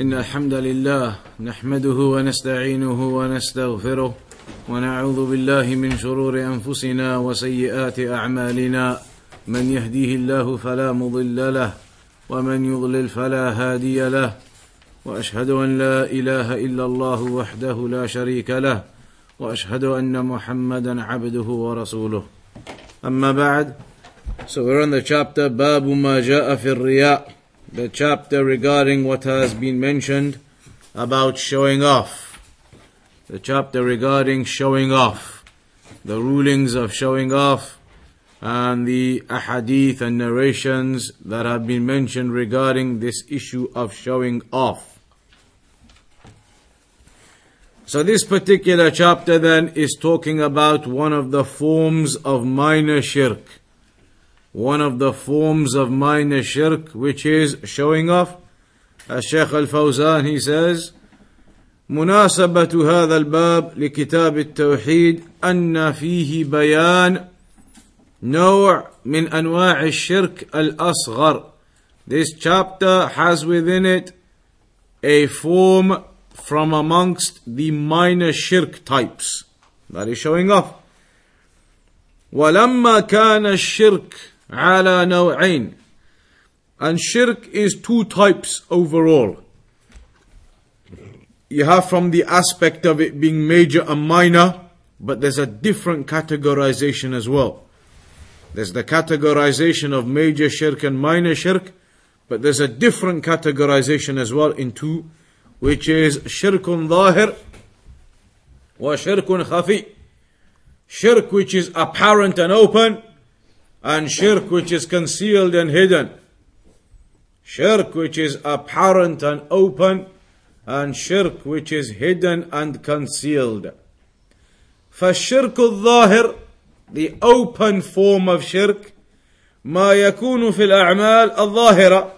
إن الحمد لله نحمده ونستعينه ونستغفره ونعوذ بالله من شرور أنفسنا وسيئات أعمالنا. من يهديه الله فلا مضل له ومن يضلل فلا هادي له. وأشهد أن لا إله إلا الله وحده لا شريك له وأشهد أن محمدا عبده ورسوله. أما بعد So we're on the chapter باب ما جاء في الرياء. The chapter regarding what has been mentioned about showing off. The chapter regarding showing off. The rulings of showing off and the ahadith and narrations that have been mentioned regarding this issue of showing off. So this particular chapter then is talking about one of the forms of minor shirk one of the forms of minor shirk, which is showing off. As Shaykh Al-Fawzan, he says, مناسبة هذا الباب لكتاب التوحيد أن فيه بيان نوع من أنواع الشرك الأصغر. This chapter has within it a form from amongst the minor shirk types. That is showing off. ولما كان الشرك على نوعين and shirk is two types overall you have from the aspect of it being major and minor but there's a different categorization as well there's the categorization of major shirk and minor shirk but there's a different categorization as well in two which is shirkun zahir wa shirkun khafi shirk which is apparent and open and shirk which is concealed and hidden. Shirk which is apparent and open, and shirk which is hidden and concealed. فالشرك الظاهر the open form of shirk ما يكون في الأعمال الظاهرة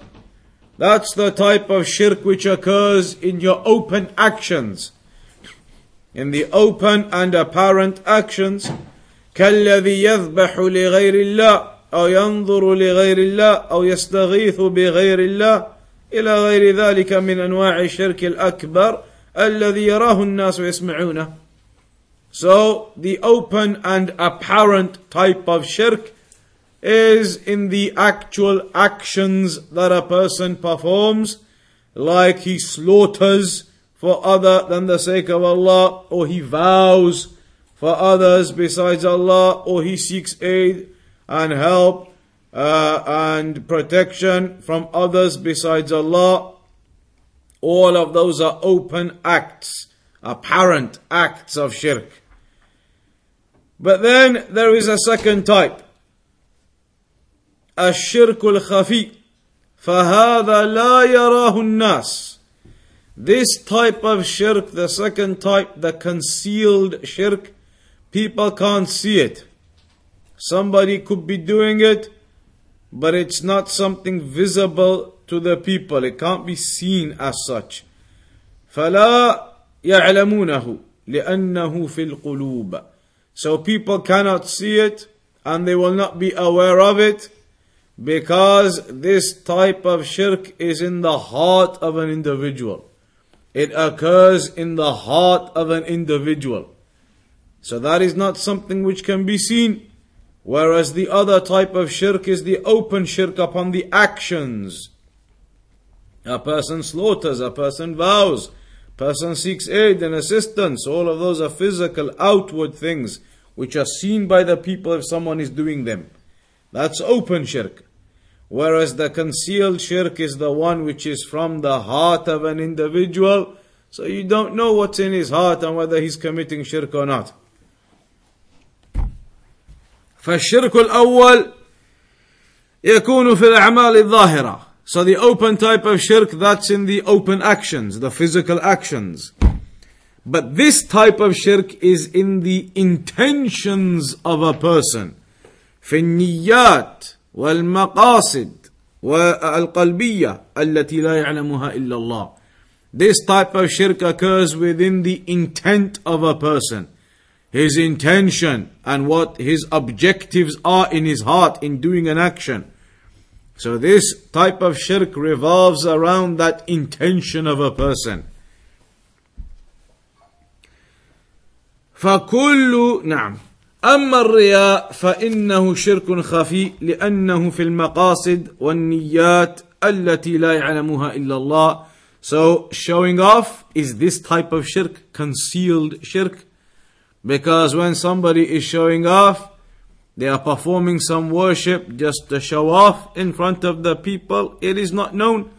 that's the type of shirk which occurs in your open actions in the open and apparent actions كالذي يذبح لغير الله أو ينظر لغير الله أو يستغيث بغير الله إلى غير ذلك من أنواع الشرك الأكبر الذي يراه الناس ويسمعونه So the open and apparent type of shirk is in the actual actions that a person performs, like he slaughters for other than the sake of Allah, or he vows for others besides Allah, or he seeks aid and help uh, and protection from others besides Allah. All of those are open acts, apparent acts of shirk. But then there is a second type. الشرك الخفي فهذا لا يراه الناس This type of shirk, the second type, the concealed shirk, People can't see it. Somebody could be doing it, but it's not something visible to the people. It can't be seen as such. فلا يعلمونه لأنه في القلوب. So people cannot see it and they will not be aware of it because this type of shirk is in the heart of an individual. It occurs in the heart of an individual. So that is not something which can be seen. Whereas the other type of shirk is the open shirk upon the actions. A person slaughters, a person vows, person seeks aid and assistance. All of those are physical, outward things which are seen by the people if someone is doing them. That's open shirk. Whereas the concealed shirk is the one which is from the heart of an individual. So you don't know what's in his heart and whether he's committing shirk or not. فالشرك الأول يكون في الأعمال الظاهرة So the open type of shirk, that's in the open actions, the physical actions. But this type of shirk is in the intentions of a person. في النيات والمقاصد والقلبية التي لا يعلمها إلا الله. This type of shirk occurs within the intent of a person his intention and what his objectives are in his heart in doing an action. So this type of shirk revolves around that intention of a person. فكل نعم أما الرياء فإنه شرك خفي لأنه في المقاصد والنيات التي لا يعلمها إلا الله So showing off is this type of shirk, concealed shirk. Because when somebody is showing off, they are performing some worship just to show off in front of the people. It is not known.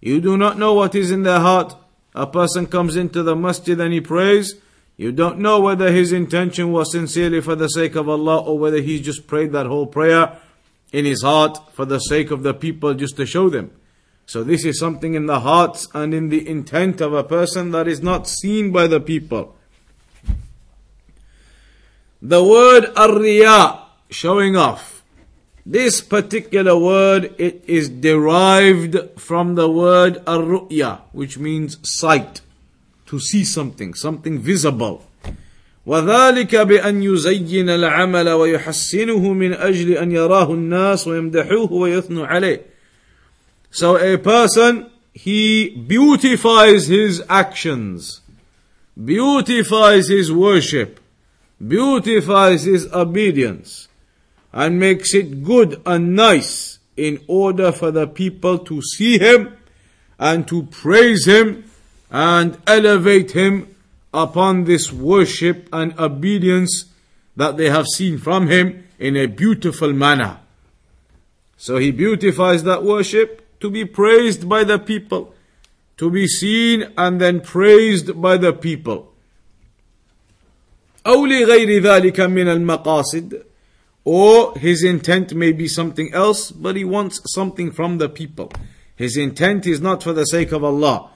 You do not know what is in their heart. A person comes into the masjid and he prays. You don't know whether his intention was sincerely for the sake of Allah or whether he just prayed that whole prayer in his heart for the sake of the people just to show them. So this is something in the hearts and in the intent of a person that is not seen by the people. The word arriya, showing off. This particular word, it is derived from the word arru'ya, which means sight to see something, something visible. وذلك بأن يزين العمل ويحسنه من أجل أن يراه الناس ويمدحوه ويثنوا عليه. So a person, he beautifies his actions, beautifies his worship, beautifies his obedience, and makes it good and nice in order for the people to see him and to praise him and elevate him upon this worship and obedience that they have seen from him in a beautiful manner. So he beautifies that worship to be praised by the people, to be seen and then praised by the people. أو لغير ذلك من المقاصد or his intent may be something else, but he wants something from the people. His intent is not for the sake of Allah.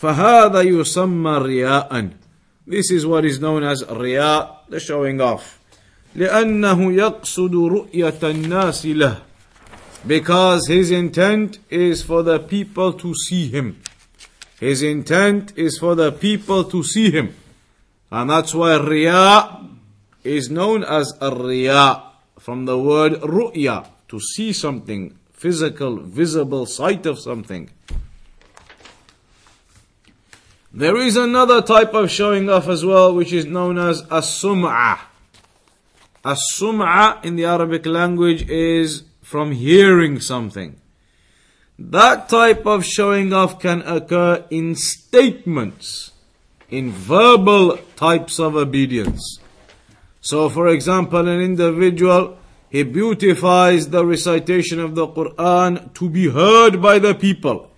فهذا يسمى رياء This is what is known as رياء, the showing off. لأنه يقصد رؤية الناس له because his intent is for the people to see him. His intent is for the people to see him. And that's why riya is known as riya from the word ru'ya, to see something, physical, visible sight of something. There is another type of showing off as well, which is known as as-sum'ah. As-sum'ah in the Arabic language is from hearing something. That type of showing off can occur in statements, in verbal types of obedience. So, for example, an individual, he beautifies the recitation of the Quran to be heard by the people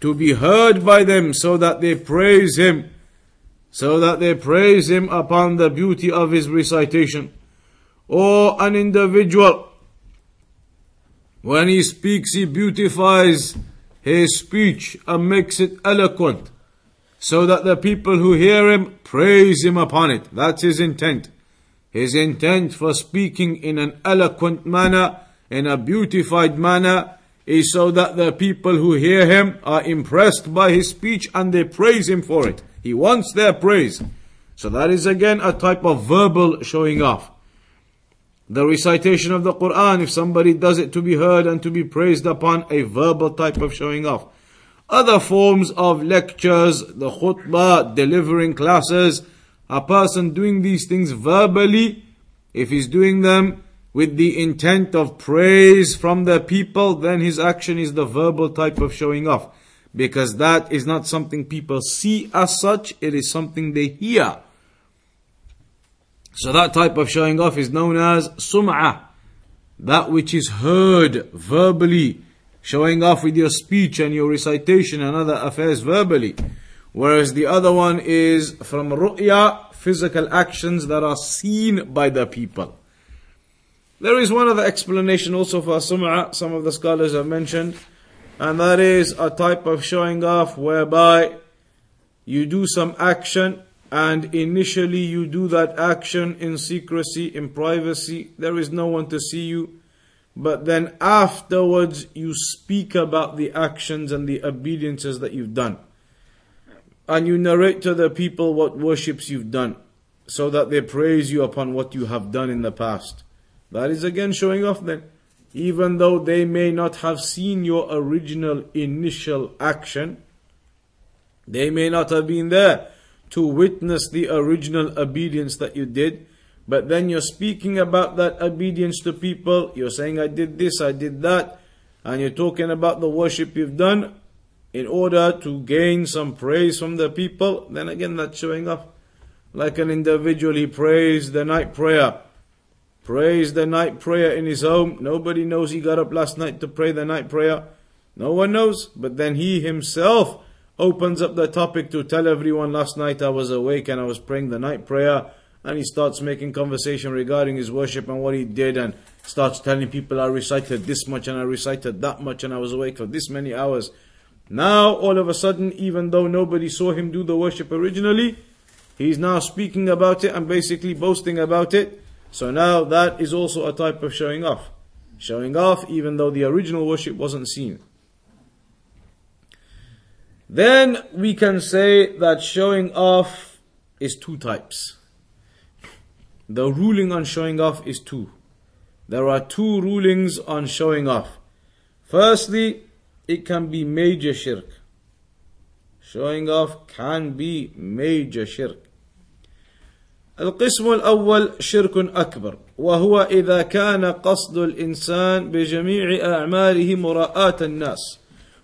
to be heard by them so that they praise him, so that they praise him upon the beauty of his recitation. Or an individual, when he speaks, he beautifies his speech and makes it eloquent, so that the people who hear him praise him upon it. That's his intent. His intent for speaking in an eloquent manner, in a beautified manner, is so that the people who hear him are impressed by his speech and they praise him for it. He wants their praise. So that is again a type of verbal showing off. The recitation of the Quran, if somebody does it to be heard and to be praised upon, a verbal type of showing off. Other forms of lectures, the khutbah, delivering classes, a person doing these things verbally, if he's doing them with the intent of praise from the people, then his action is the verbal type of showing off. Because that is not something people see as such, it is something they hear. So that type of showing off is known as sum'ah. That which is heard verbally, showing off with your speech and your recitation and other affairs verbally. Whereas the other one is from ru'ya, physical actions that are seen by the people. There is one other explanation also for sum'a, some of the scholars have mentioned, and that is a type of showing off whereby you do some action and initially you do that action in secrecy, in privacy, there is no one to see you, but then afterwards you speak about the actions and the obediences that you've done. And you narrate to the people what worships you've done, so that they praise you upon what you have done in the past. That is again showing off then. even though they may not have seen your original initial action, they may not have been there to witness the original obedience that you did, but then you're speaking about that obedience to people, you're saying, I did this, I did that, and you're talking about the worship you've done in order to gain some praise from the people, then again that's showing off. Like an individual, he prays the night prayer. Prays the night prayer in his home. Nobody knows he got up last night to pray the night prayer. No one knows. But then he himself opens up the topic to tell everyone last night I was awake and I was praying the night prayer. And he starts making conversation regarding his worship and what he did and starts telling people I recited this much and I recited that much and I was awake for this many hours. Now, all of a sudden, even though nobody saw him do the worship originally, he's now speaking about it and basically boasting about it. So now that is also a type of showing off. Showing off even though the original worship wasn't seen. Then we can say that showing off is two types. The ruling on showing off is two. There are two rulings on showing off. Firstly, it can be major shirk. Showing off can be major shirk. القسم الأول شرك أكبر وهو إذا كان قصد الإنسان بجميع أعماله مراءة الناس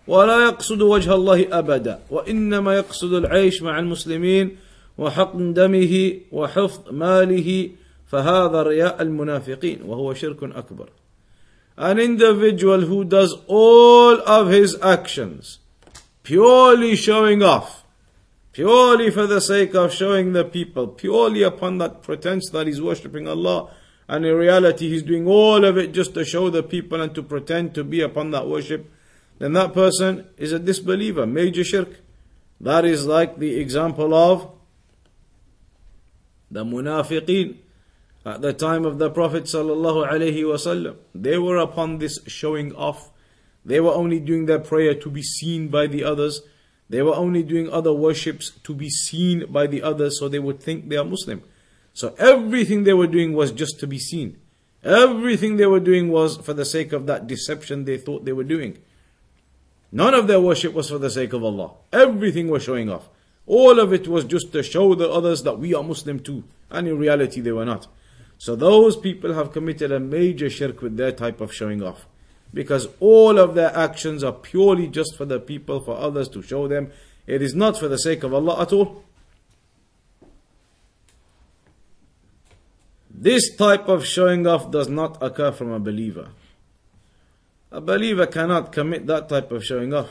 ولا يقصد وجه الله أبدا وإنما يقصد العيش مع المسلمين وحقن دمه وحفظ ماله فهذا رياء المنافقين وهو شرك أكبر An individual who does all of his actions purely showing off, purely for the sake of showing the people, purely upon that pretense that he's worshipping Allah, and in reality he's doing all of it just to show the people and to pretend to be upon that worship, then that person is a disbeliever, major shirk. That is like the example of the munafiqeen at the time of the Prophet sallallahu alaihi wasallam. They were upon this showing off. They were only doing their prayer to be seen by the others. They were only doing other worships to be seen by the others so they would think they are Muslim. So everything they were doing was just to be seen. Everything they were doing was for the sake of that deception they thought they were doing. None of their worship was for the sake of Allah. Everything was showing off. All of it was just to show the others that we are Muslim too. And in reality they were not. So those people have committed a major shirk with their type of showing off. Because all of their actions are purely just for the people, for others to show them. It is not for the sake of Allah at all. This type of showing off does not occur from a believer. A believer cannot commit that type of showing off.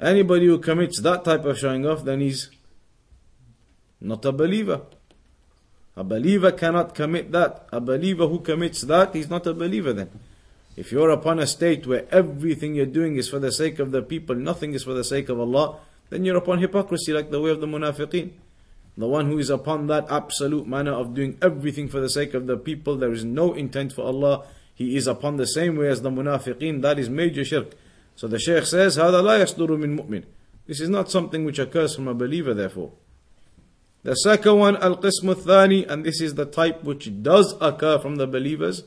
Anybody who commits that type of showing off, then he's not a believer. A believer cannot commit that. A believer who commits that, he's not a believer then. If you're upon a state where everything you're doing is for the sake of the people, nothing is for the sake of Allah, then you're upon hypocrisy like the way of the munafiqeen. The one who is upon that absolute manner of doing everything for the sake of the people, there is no intent for Allah, he is upon the same way as the munafiqeen, that is major shirk. So the Shaykh says, هذا لا يصدر من مؤمن. This is not something which occurs from a believer therefore. The second one, al-qism thani and this is the type which does occur from the believers.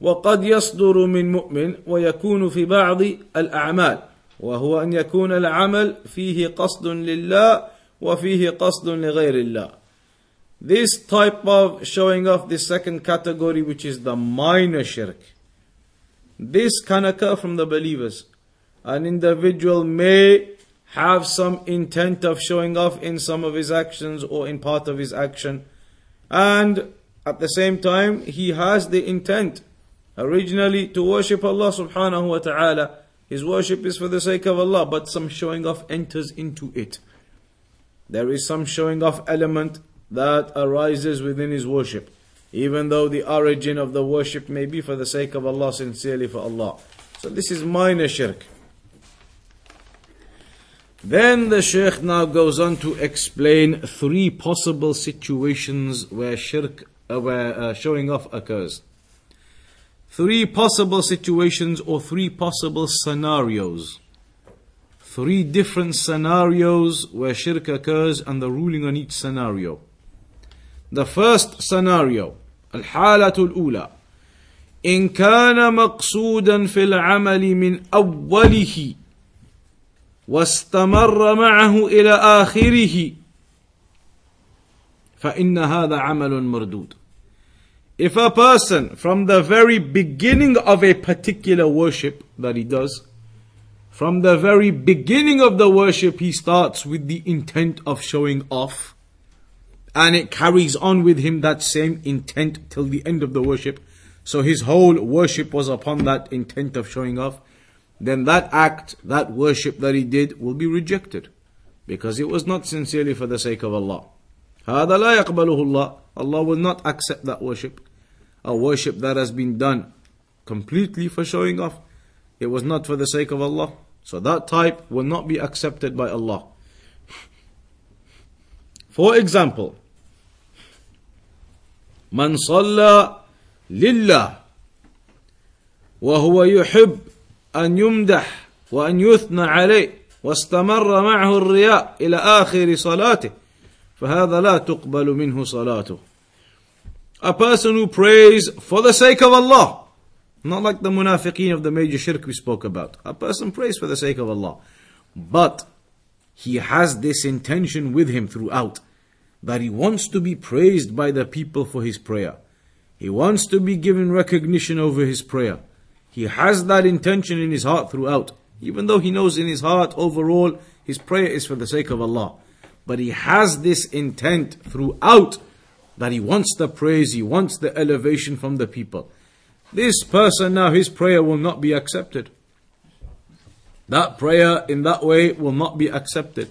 وقد يصدر من مؤمن ويكون في بعض الأعمال وهو أن يكون العمل فيه قصد لله وفيه قصد لغير الله This type of showing off the second category which is the minor shirk. This can occur from the believers. An individual may have some intent of showing off in some of his actions or in part of his action. And at the same time, he has the intent originally to worship Allah subhanahu wa ta'ala. His worship is for the sake of Allah, but some showing off enters into it. There is some showing off element that arises within his worship, even though the origin of the worship may be for the sake of Allah, sincerely for Allah. So this is minor shirk. Then the Shaykh now goes on to explain three possible situations where shirk, uh, where uh, showing off occurs. Three possible situations or three possible scenarios. Three different scenarios where shirk occurs and the ruling on each scenario. The first scenario, الحالة الأولى إن كان مقصودا في العمل من أوله واستمر معه إلى آخره فإن هذا عمل مردود If a person from the very beginning of a particular worship that he does, from the very beginning of the worship he starts with the intent of showing off, and it carries on with him that same intent till the end of the worship, so his whole worship was upon that intent of showing off, then that act, that worship that he did will be rejected. Because it was not sincerely for the sake of Allah. هذا لا يقبله الله. Allah will not accept that worship. A worship that has been done completely for showing off. It was not for the sake of Allah. So that type will not be accepted by Allah. For example, من صلى لله وهو يحب أن يمدح وأن يثنى عليه واستمر معه الرياء إلى آخر صلاته فهذا لا تقبل منه صلاته A person who prays for the sake of Allah not like the munafiqeen of the major shirk we spoke about. A person prays for the sake of Allah. But he has this intention with him throughout that he wants to be praised by the people for his prayer. He wants to be given recognition over his prayer. He has that intention in his heart throughout, even though he knows in his heart overall his prayer is for the sake of Allah. But he has this intent throughout that he wants the praise, he wants the elevation from the people. This person now, his prayer will not be accepted. That prayer in that way will not be accepted.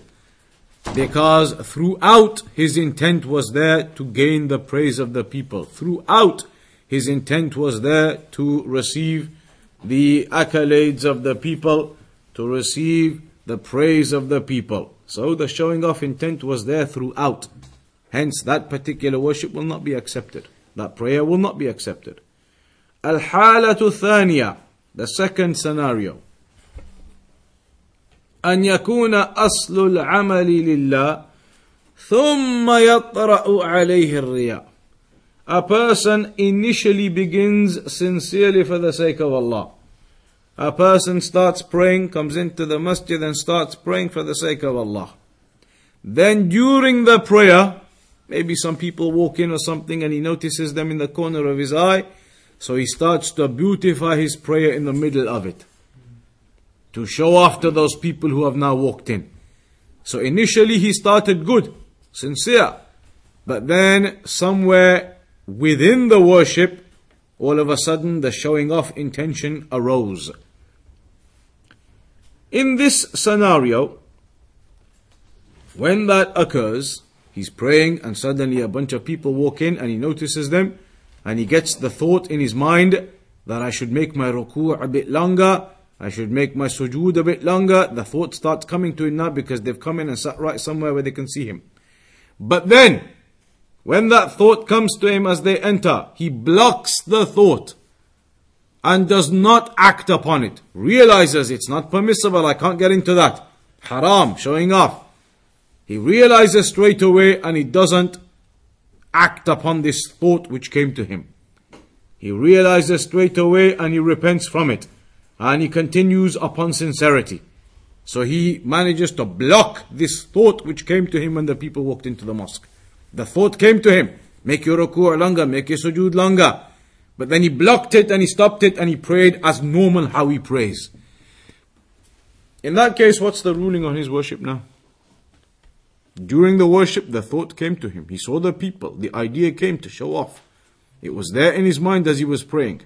Because throughout his intent was there to gain the praise of the people. Throughout his intent was there to receive the accolades of the people, to receive the praise of the people. So the showing off intent was there throughout. Hence, that particular worship will not be accepted. That prayer will not be accepted. Al-halatu thaniya, the second scenario. أن يكون أصل العمل لله ثم يطرأ عليه الرياء A person initially begins sincerely for the sake of Allah. A person starts praying, comes into the masjid and starts praying for the sake of Allah. Then during the prayer, maybe some people walk in or something and he notices them in the corner of his eye, so he starts to beautify his prayer in the middle of it to show off to those people who have now walked in. So initially he started good, sincere. But then somewhere within the worship, all of a sudden the showing off intention arose. In this scenario, when that occurs, he's praying and suddenly a bunch of people walk in and he notices them and he gets the thought in his mind that I should make my ruku' a bit longer I should make my sujood a bit longer. The thought starts coming to him now because they've come in and sat right somewhere where they can see him. But then, when that thought comes to him as they enter, he blocks the thought and does not act upon it. Realizes it's not permissible, I can't get into that. Haram, showing off. He realizes straight away and he doesn't act upon this thought which came to him. He realizes straight away and he repents from it and he continues upon sincerity. So he manages to block this thought which came to him when the people walked into the mosque. The thought came to him, make your ruku' longer, make your sujood longer. But then he blocked it and he stopped it and he prayed as normal how he prays. In that case, what's the ruling on his worship now? During the worship, the thought came to him. He saw the people. The idea came to show off. It was there in his mind as he was praying.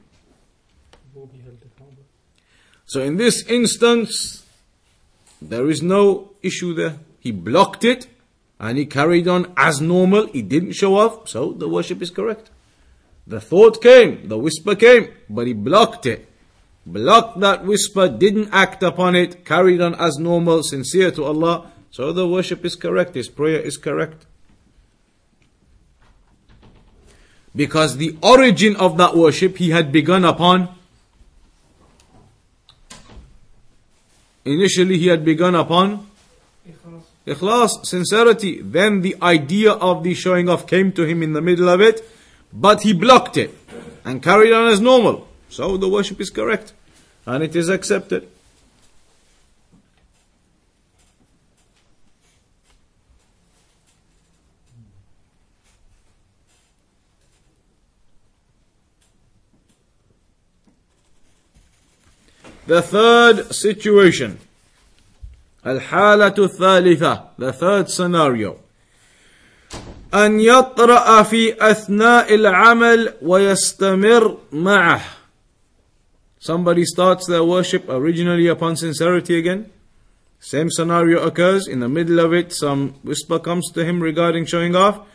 So in this instance, there is no issue there. He blocked it and he carried on as normal. He didn't show off, so the worship is correct. The thought came, the whisper came, but he blocked it. Blocked that whisper, didn't act upon it, carried on as normal, sincere to Allah. So the worship is correct, his prayer is correct. Because the origin of that worship he had begun upon Initially, he had begun upon ikhlas, sincerity. Then the idea of the showing off came to him in the middle of it, but he blocked it and carried on as normal. So the worship is correct and it is accepted. The third situation. الحالة الثالثة. The third scenario. أن يطرأ في أثناء العمل ويستمر معه. Somebody starts their worship originally upon sincerity again. Same scenario occurs. In the middle of it, some whisper comes to him regarding showing off.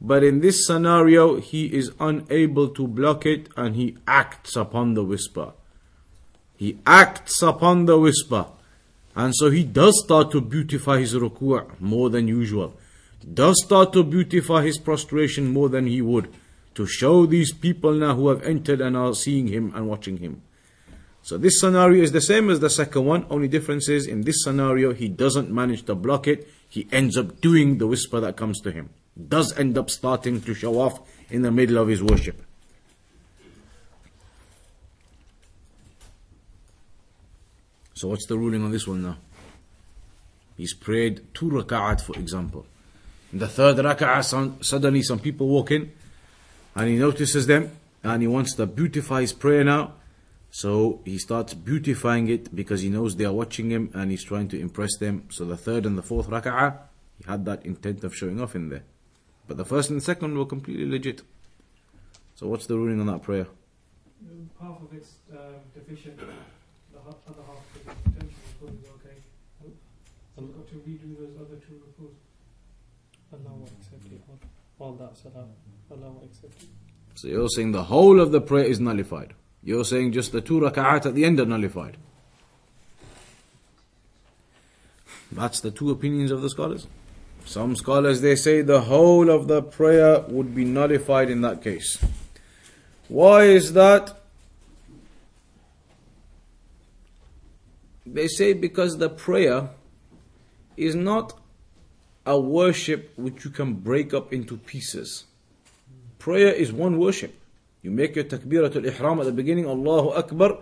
But in this scenario, he is unable to block it and he acts upon the whisper. He acts upon the whisper. And so he does start to beautify his ruku' more than usual. Does start to beautify his prostration more than he would. To show these people now who have entered and are seeing him and watching him. So this scenario is the same as the second one, only difference is in this scenario he doesn't manage to block it, he ends up doing the whisper that comes to him. Does end up starting to show off in the middle of his worship. So what's the ruling on this one now? He's prayed two rak'at, for example. In the third rak'ah, suddenly some people walk in, and he notices them, and he wants to beautify his prayer now. So he starts beautifying it because he knows they are watching him, and he's trying to impress them. So the third and the fourth rak'ah, he had that intent of showing off in there. But the first and the second were completely legit. So what's the ruling on that prayer? Half of it's uh, deficient other half the we've got to redo those other two reports. Allah will accept it. All that salam. Allah will it. So you're saying the whole of the prayer is nullified. You're saying just the two rak'at at the end are nullified. That's the two opinions of the scholars. Some scholars they say the whole of the prayer would be nullified in that case. Why is that? They say because the prayer is not a worship which you can break up into pieces. Prayer is one worship. You make your takbiratul ihram at the beginning, Allahu Akbar,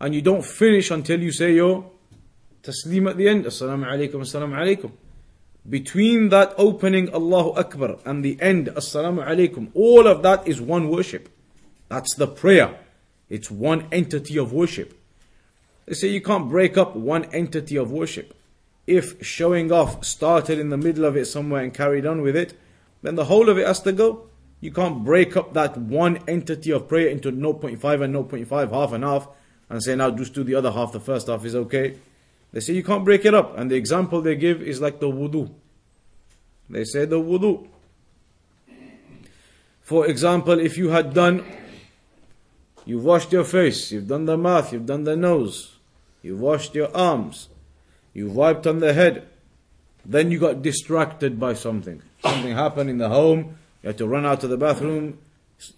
and you don't finish until you say your taslim at the end, Assalamu alaikum, Assalamu alaikum. Between that opening Allahu Akbar and the end, Assalamu alaikum, all of that is one worship. That's the prayer. It's one entity of worship. They say you can't break up one entity of worship. If showing off started in the middle of it somewhere and carried on with it, then the whole of it has to go. You can't break up that one entity of prayer into 0.5 and 0.5, half and half, and say now just do the other half, the first half is okay. They say you can't break it up. And the example they give is like the wudu. They say the wudu. For example, if you had done, you've washed your face, you've done the mouth, you've done the nose, You've washed your arms. You've wiped on the head. Then you got distracted by something. Something happened in the home. You had to run out to the bathroom.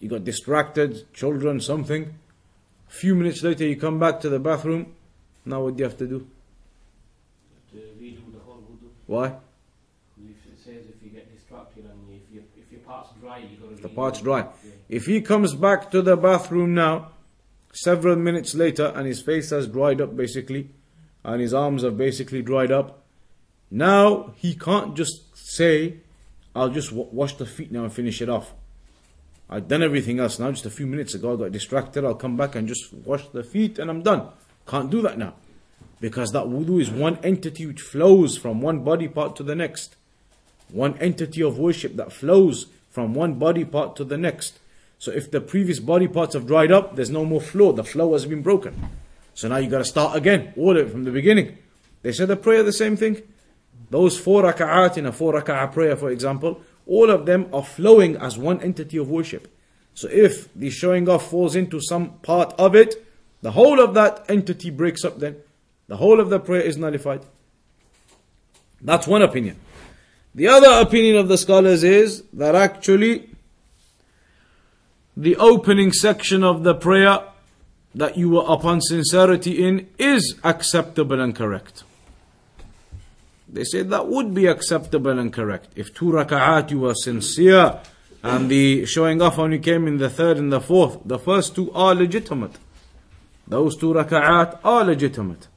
You got distracted, children, something. A few minutes later, you come back to the bathroom. Now, what do you have to do? To redo the whole wudu. Why? If it says if you get distracted and if, you, if your part's dry, you got to. The part's dry. If he comes back to the bathroom now, several minutes later and his face has dried up basically and his arms have basically dried up. Now he can't just say i'll just w- wash the feet now and finish it off. I've done everything else now just a few minutes ago i got distracted. I'll come back and just wash the feet and i'm done. Can't do that now because that wudu is one entity which flows from one body part to the next. One entity of worship that flows from one body part to the next so if the previous body parts have dried up, there's no more flow. The flow has been broken. So now you got to start again, all of it from the beginning. They said the prayer the same thing. Those four rak'at in a four rak'ah prayer, for example, all of them are flowing as one entity of worship. So if the showing off falls into some part of it, the whole of that entity breaks up then. The whole of the prayer is nullified. That's one opinion. The other opinion of the scholars is that actually the opening section of the prayer that you were upon sincerity in is acceptable and correct. They said that would be acceptable and correct. If two raka'at you were sincere and the showing off only came in the third and the fourth, the first two are legitimate. Those two raka'at are legitimate,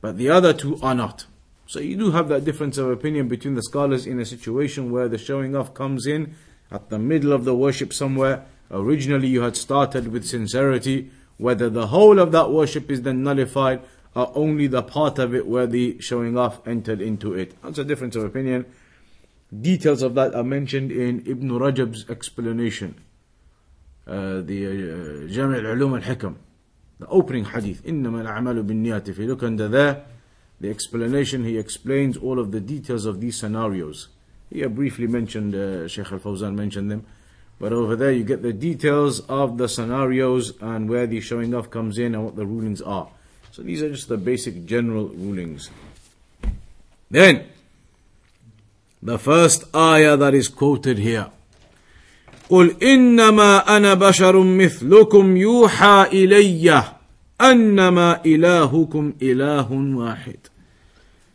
but the other two are not. So you do have that difference of opinion between the scholars in a situation where the showing off comes in at the middle of the worship somewhere. Originally you had started with sincerity, whether the whole of that worship is then nullified or only the part of it where the showing off entered into it. That's a difference of opinion. Details of that are mentioned in Ibn Rajab's explanation. Uh, the uh, Jami' al-Ulum al-Hikam. The opening hadith. إِنَّمَا الْأَعْمَالُ بِالنِّيَّاتِ If you look under there, the explanation, he explains all of the details of these scenarios. He briefly mentioned, uh, Sheikh Al-Fawzan mentioned them. But over there you get the details of the scenarios and where the showing off comes in and what the rulings are. So these are just the basic general rulings. Then, the first ayah that is quoted here. قل إنما أنا بشر مثلكم يوحى إلي أنما إلهكم إله واحد.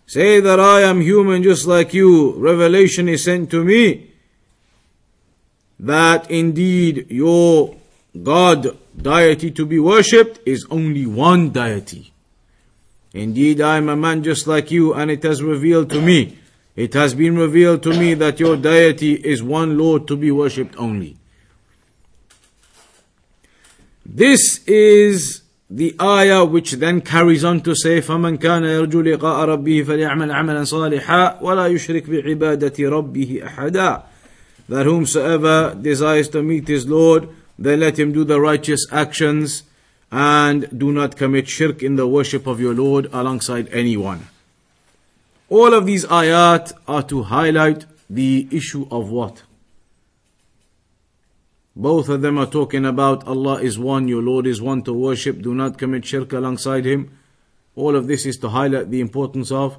Say that I am human just like you. Revelation is sent to me that indeed your God, deity to be worshipped, is only one deity. Indeed, I am a man just like you, and it has revealed to me, it has been revealed to me that your deity is one Lord to be worshipped only. This is the ayah which then carries on to say فَمَنْ كَانَ يَرْجُو لِقَاءَ رَبِّهِ فَلْيَعْمَلْ عَمَلًا صَالِحًا وَلَا يُشْرِكْ بِعِبَادَةِ رَبِّهِ أَحَدًا that whomsoever desires to meet his Lord, then let him do the righteous actions and do not commit shirk in the worship of your Lord alongside anyone. All of these ayat are to highlight the issue of what? Both of them are talking about Allah is one, your Lord is one to worship, do not commit shirk alongside Him. All of this is to highlight the importance of.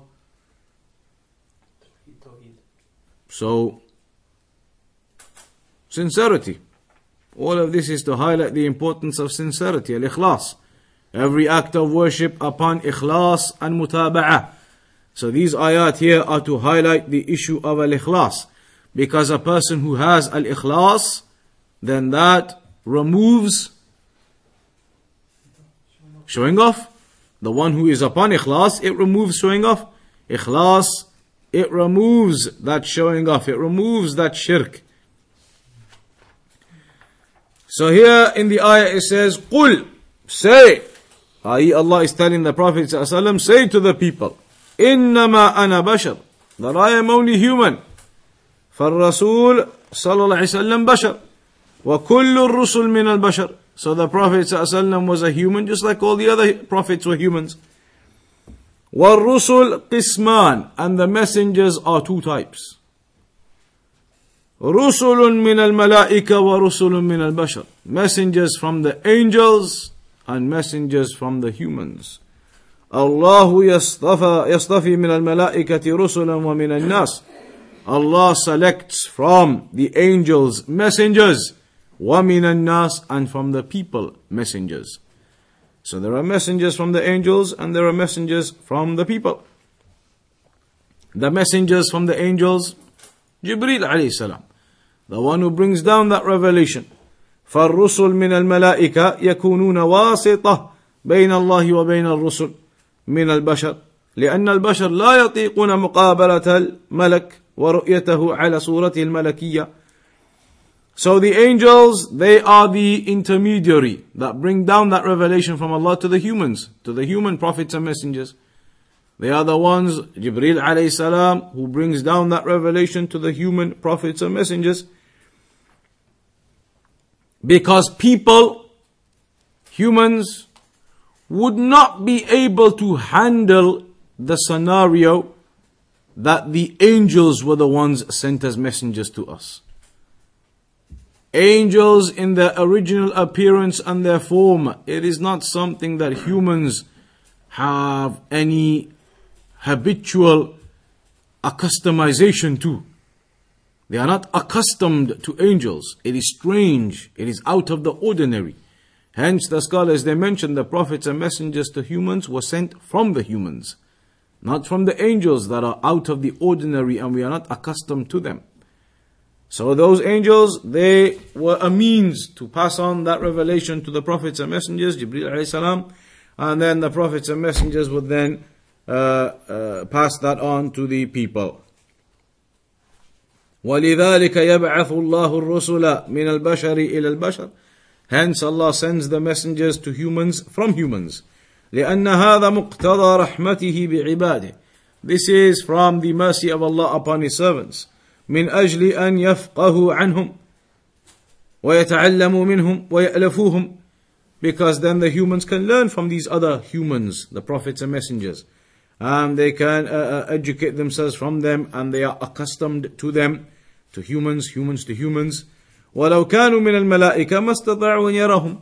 So, sincerity. All of this is to highlight the importance of sincerity, al-ikhlas. Every act of worship upon ikhlas and mutaba'ah. So these ayat here are to highlight the issue of al-ikhlas. Because a person who has al-ikhlas, then that removes showing off. The one who is upon ikhlas, it removes showing off. Ikhlas, it removes that showing off. It removes that shirk. So here in the ayah it says, قُل Say, i.e. Allah is telling the Prophet ﷺ, say to the people, إِنَّمَا أَنَا بَشَرٌ That I am only human. فالرسول صلى الله عليه وسلم بشر وكل الرسل من البشر So the Prophet ﷺ was a human just like all the other prophets were humans. والرسل قسمان And the messengers are two types. رسل من الملائكة ورسل من البشر Messengers from the angels and messengers from the humans. الله يصطفى يصطفي من الملائكة رسلا ومن الناس Allah selects from the angels messengers وَمِنَ النَّاسِ and from the people messengers. So there are messengers from the angels and there are messengers from the people. The messengers from the angels, Jibreel alayhi salam, the one who brings down that revelation. فالرسل من الملائكة يكونون واسطة بين الله وبين الرسل من البشر لأن البشر لا يطيقون مقابلة الملك ورؤيته على صورته الملكية So the angels, they are the intermediary that bring down that revelation from Allah to the humans, to the human prophets and messengers. They are the ones, Jibril alayhi salam, who brings down that revelation to the human prophets and messengers. Because people, humans, would not be able to handle the scenario that the angels were the ones sent as messengers to us. Angels in their original appearance and their form, it is not something that humans have any habitual accustomization to. They are not accustomed to angels. It is strange. It is out of the ordinary. Hence, the scholars they mention the prophets and messengers to humans were sent from the humans, not from the angels that are out of the ordinary and we are not accustomed to them. So those angels, they were a means to pass on that revelation to the prophets and messengers, salam, and then the prophets and messengers would then pass that on to the people. ولذلك يبعث الله الرسل من البشر إلى البشر Hence Allah sends the messengers to humans from humans. لأن هذا مقتضى رحمته بعباده. This is from the mercy of Allah upon His servants. من أجل أن يفقهوا عنهم ويتعلموا منهم ويألفوهم because then the humans can learn from these other humans, the prophets and messengers. And they can uh, uh, educate themselves from them and they are accustomed to them, to humans, humans to humans. ولو كانوا من الملائكة ما استطاعوا أن يرهم.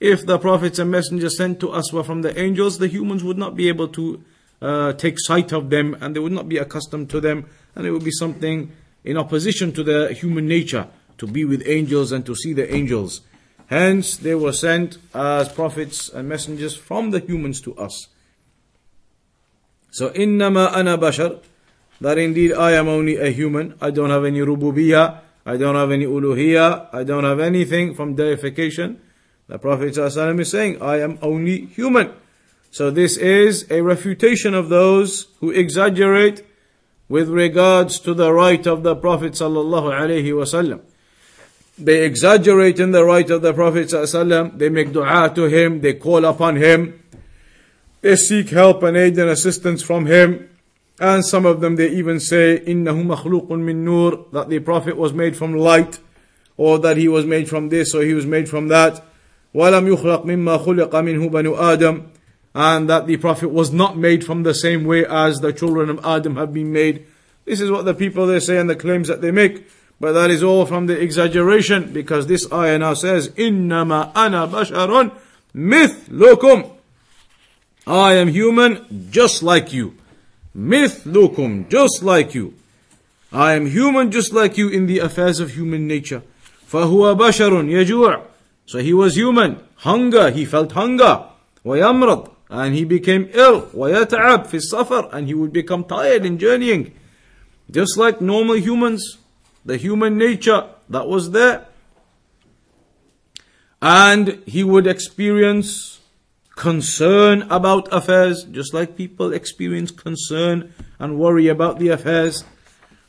If the prophets and messengers sent to us were from the angels, the humans would not be able to uh, take sight of them and they would not be accustomed to them and it would be something in opposition to the human nature to be with angels and to see the angels. Hence, they were sent as prophets and messengers from the humans to us. So, innama ana bashar, that indeed I am only a human. I don't have any rububiyah, I don't have any uluhiyah, I don't have anything from deification. The Prophet ﷺ is saying, I am only human. So this is a refutation of those who exaggerate with regards to the right of the Prophet wasallam. They exaggerate in the right of the Prophet ﷺ. They make dua to him. They call upon him. They seek help and aid and assistance from him. And some of them they even say, إِنَّهُ مَخْلُوقٌ مِّن نُور That the Prophet was made from light. Or that he was made from this or he was made from that. وَلَمْ يُخْلَقْ مِمَّا خُلِقَ مِنْهُ بَنُو آدَمَ And that the Prophet was not made from the same way as the children of Adam have been made. This is what the people they say and the claims that they make. But that is all from the exaggeration because this ayah now says, إِنَّمَا أَنَا بَشَرٌ مِثْلُكُمْ I am human just like you. مِثْلُكُمْ Just like you. I am human just like you in the affairs of human nature. فَهُوَ بَشَرٌ يَجُوعُ So he was human. Hunger, he felt hunger. وَيَمْرَض And he became ill. وَيَتَعَبْ فِي السَّفَرِ And he would become tired in journeying. Just like normal humans the human nature that was there. And he would experience concern about affairs, just like people experience concern and worry about the affairs.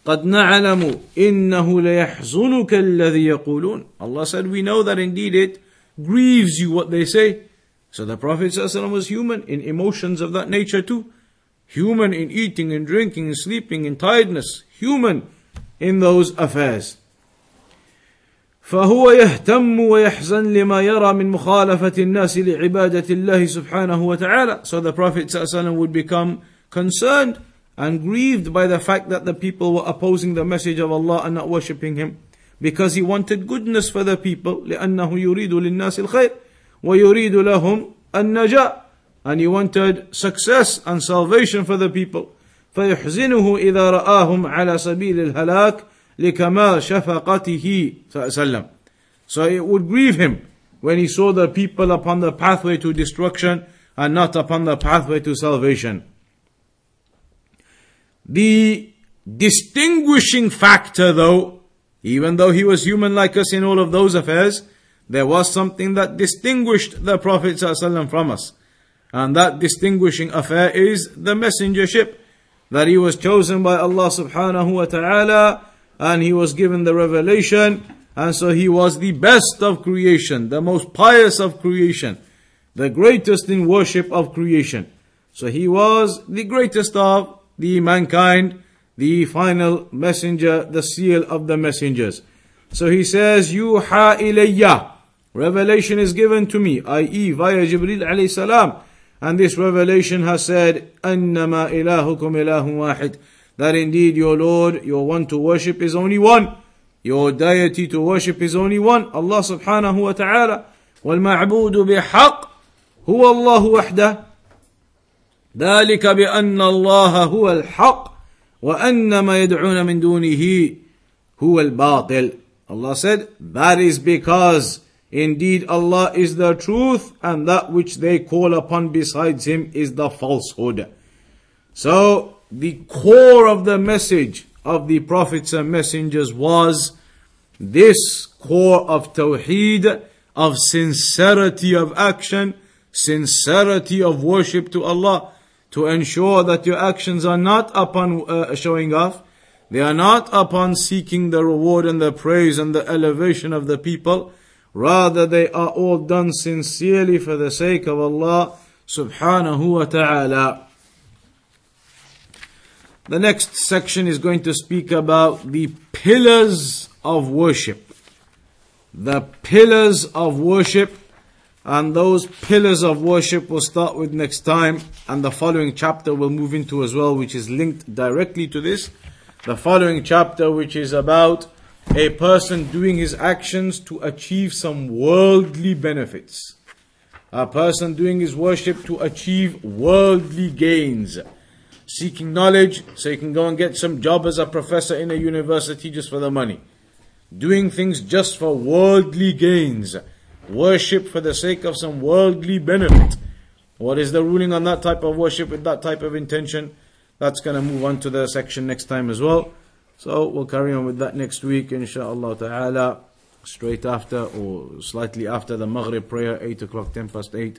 قد نعلم إنه ليحزنك الذي يقولون Allah said we know that indeed it grieves you what they say so the Prophet ﷺ was human in emotions of that nature too human in eating and drinking and sleeping and tiredness human in those affairs. فهو يهتم ويحزن لما يرى من مخالفة الناس لعبادة الله سبحانه وتعالى. So the Prophet ﷺ would become concerned and grieved by the fact that the people were opposing the message of Allah and not worshipping Him. Because he wanted goodness for the people. لأنه يريد للناس الخير ويريد لهم النجاة. And he wanted success and salvation for the people. فيحزنه إذا رآهم على سبيل الهلاك لكمال شفقته وسلم. So it would grieve him when he saw the people upon the pathway to destruction and not upon the pathway to salvation. The distinguishing factor though, even though he was human like us in all of those affairs, there was something that distinguished the Prophet ﷺ from us. And that distinguishing affair is the messengership that he was chosen by Allah subhanahu wa ta'ala and he was given the revelation, and so he was the best of creation, the most pious of creation, the greatest in worship of creation. So he was the greatest of the mankind, the final messenger, the seal of the messengers. So he says, Yuha ilayya. Revelation is given to me, i.e. via Jibril alayhi salam. And this revelation has said, أَنَّمَا ilahukum ilahun وَاحِدٌ That indeed your Lord, your one to worship is only one. Your deity to worship is only one. Allah subhanahu wa ta'ala. والمعبود بحق هو الله وحده ذلك بأن الله هو الحق وأن ما يدعون من دونه هو الباطل Allah said that is because Indeed, Allah is the truth, and that which they call upon besides Him is the falsehood. So, the core of the message of the prophets and messengers was this core of tawheed, of sincerity of action, sincerity of worship to Allah, to ensure that your actions are not upon uh, showing off, they are not upon seeking the reward and the praise and the elevation of the people, rather they are all done sincerely for the sake of Allah subhanahu wa ta'ala. The next section is going to speak about the pillars of worship. The pillars of worship, and those pillars of worship we'll start with next time, and the following chapter we'll move into as well, which is linked directly to this. The following chapter, which is about a person doing his actions to achieve some worldly benefits. A person doing his worship to achieve worldly gains seeking knowledge so you can go and get some job as a professor in a university just for the money. Doing things just for worldly gains. Worship for the sake of some worldly benefit. What is the ruling on that type of worship with that type of intention? That's going to move on to the section next time as well. So we'll carry on with that next week, inshallah ta'ala, straight after or slightly after the Maghrib prayer, 8 o'clock, 10 past 8.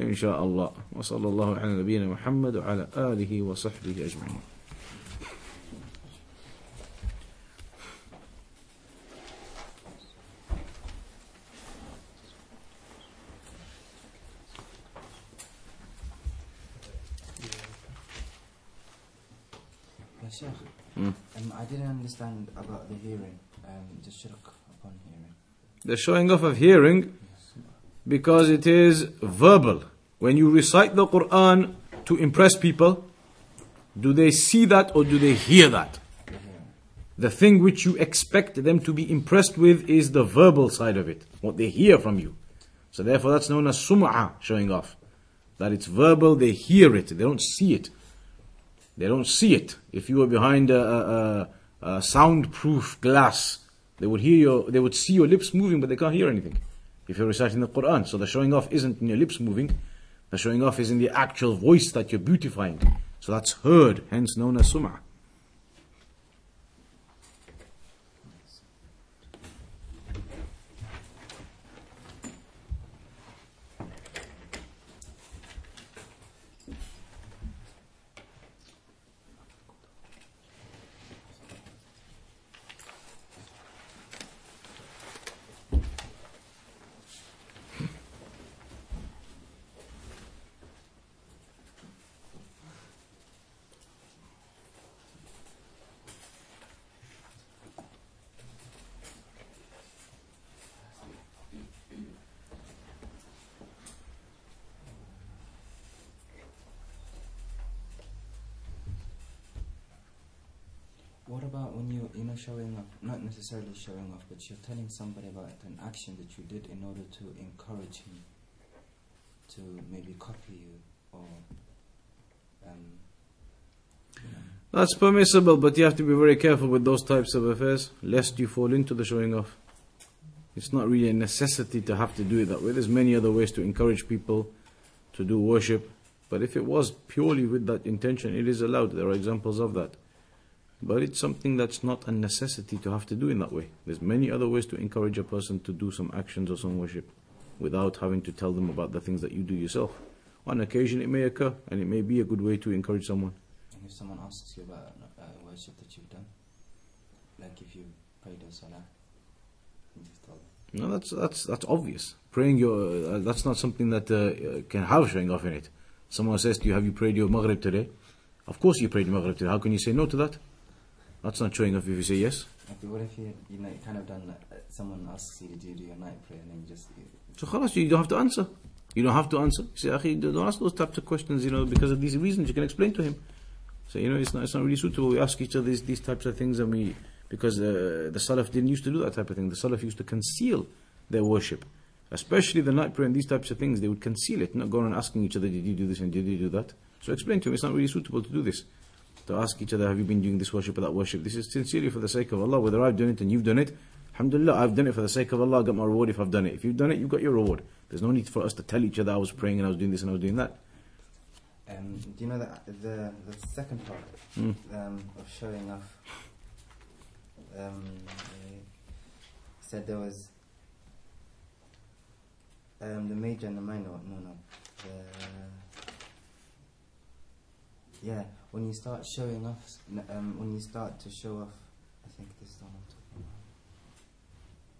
إن شاء الله وصلى الله على نبينا محمد وعلى آله وصحبه أجمعين Yeah, Sheikh, Mm. um, I didn't understand about the hearing, um, the shirk upon hearing. The showing off of hearing Because it is verbal. When you recite the Quran to impress people, do they see that or do they hear that? The thing which you expect them to be impressed with is the verbal side of it, what they hear from you. So therefore that's known as sum'ah, showing off. That it's verbal, they hear it, they don't see it. They don't see it. If you were behind a, a, a, soundproof glass, they would hear your, they would see your lips moving, but they can't hear anything. If you're reciting the Quran, so the showing off isn't in your lips moving, the showing off is in the actual voice that you're beautifying. So that's heard, hence known as sum'ah. What about when you you know showing off, not necessarily showing off, but you're telling somebody about an action that you did in order to encourage him to maybe copy you or um, That's permissible, but you have to be very careful with those types of affairs, lest you fall into the showing off. It's not really a necessity to have to do it that way. There's many other ways to encourage people to do worship, but if it was purely with that intention, it is allowed. There are examples of that. But it's something that's not a necessity to have to do in that way. There's many other ways to encourage a person to do some actions or some worship without having to tell them about the things that you do yourself. On occasion, it may occur, and it may be a good way to encourage someone. and if someone asks you about uh, worship that you've done, like if you prayed a salah, you just tell them. No, that's that's that's obvious. Praying your uh, that's not something that uh, uh, can have showing off in it. Someone says to you, "Have you prayed your maghrib today?" Of course, you prayed your maghrib today. How can you say no to that? That's not showing off if you say yes. Okay, what if you you know kind of done uh, someone asks you to do your night prayer and then you just you, So khalas, you don't have to answer. You don't have to answer. You say, "Akhi, don't ask those types of questions. You know, because of these reasons, you can explain to him. So you know, it's not it's not really suitable. We ask each other these, these types of things, and we because uh, the Salaf didn't used to do that type of thing. The Salaf used to conceal their worship, especially the night prayer and these types of things. They would conceal it, not go around asking each other, "Did you do this and did you do that?" So explain to him. It's not really suitable to do this. To ask each other, "Have you been doing this worship or that worship?" This is sincerely for the sake of Allah. Whether I've done it and you've done it, Alhamdulillah, I've done it for the sake of Allah. I got my reward if I've done it. If you've done it, you've got your reward. There's no need for us to tell each other I was praying and I was doing this and I was doing that. Um, do you know that the the second part Mm. um, of showing off? Um, said there was um, the major and the minor. No, no. the yeah when you start showing off um, when you start to show off I think this is one I'm talking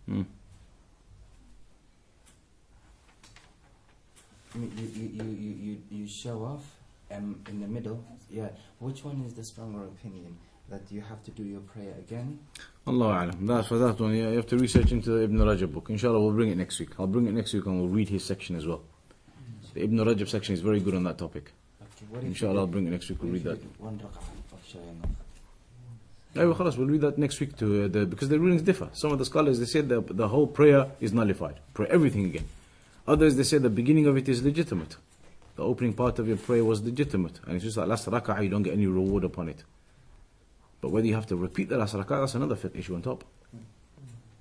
about. Hmm. You, you, you, you, you, you, you show off um, in the middle. Yeah. Which one is the stronger opinion? That you have to do your prayer again? Allah alam. That's for that one. Yeah, you have to research into the Ibn Rajab book. Inshallah, we'll bring it next week. I'll bring it next week and we'll read his section as well. The Ibn Rajab section is very good on that topic. Okay. What if you Inshallah, I'll bring it next week. We'll read that. One of showing off. Well, we'll read that next week to uh, the, because the rulings differ. Some of the scholars they said the the whole prayer is nullified. Pray everything again. Others they say the beginning of it is legitimate. The opening part of your prayer was legitimate, and it's just like last rak'ah you don't get any reward upon it. But whether you have to repeat the last rak'ah, that's another issue on top.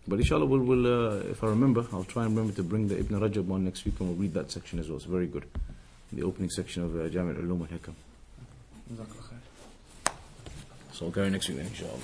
But inshallah, we'll, we'll uh, if I remember, I'll try and remember to bring the Ibn Rajab one next week, and we'll read that section as well. It's very good. The opening section of uh, Jami' al-Ulum al-Hikam. So I'll go next week inshallah.